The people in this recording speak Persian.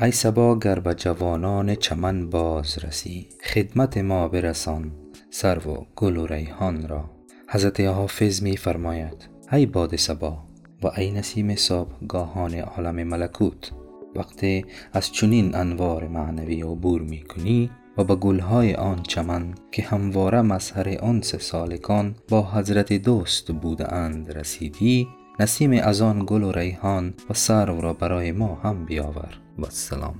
ای صبا گر به جوانان چمن باز رسی خدمت ما برسان سرو و گل و ریحان را. حضرت حافظ می فرماید ای باد صبا و ای نسیم صبحگاهان عالم ملکوت وقتی از چنین انوار معنوی عبور می کنی و به گلهای آن چمن که همواره مظهر انس سالکان با حضرت دوست بوده اند رسیدی نسیم از آن گل و ریحان و سرو را برای ما هم بیاور. و السلام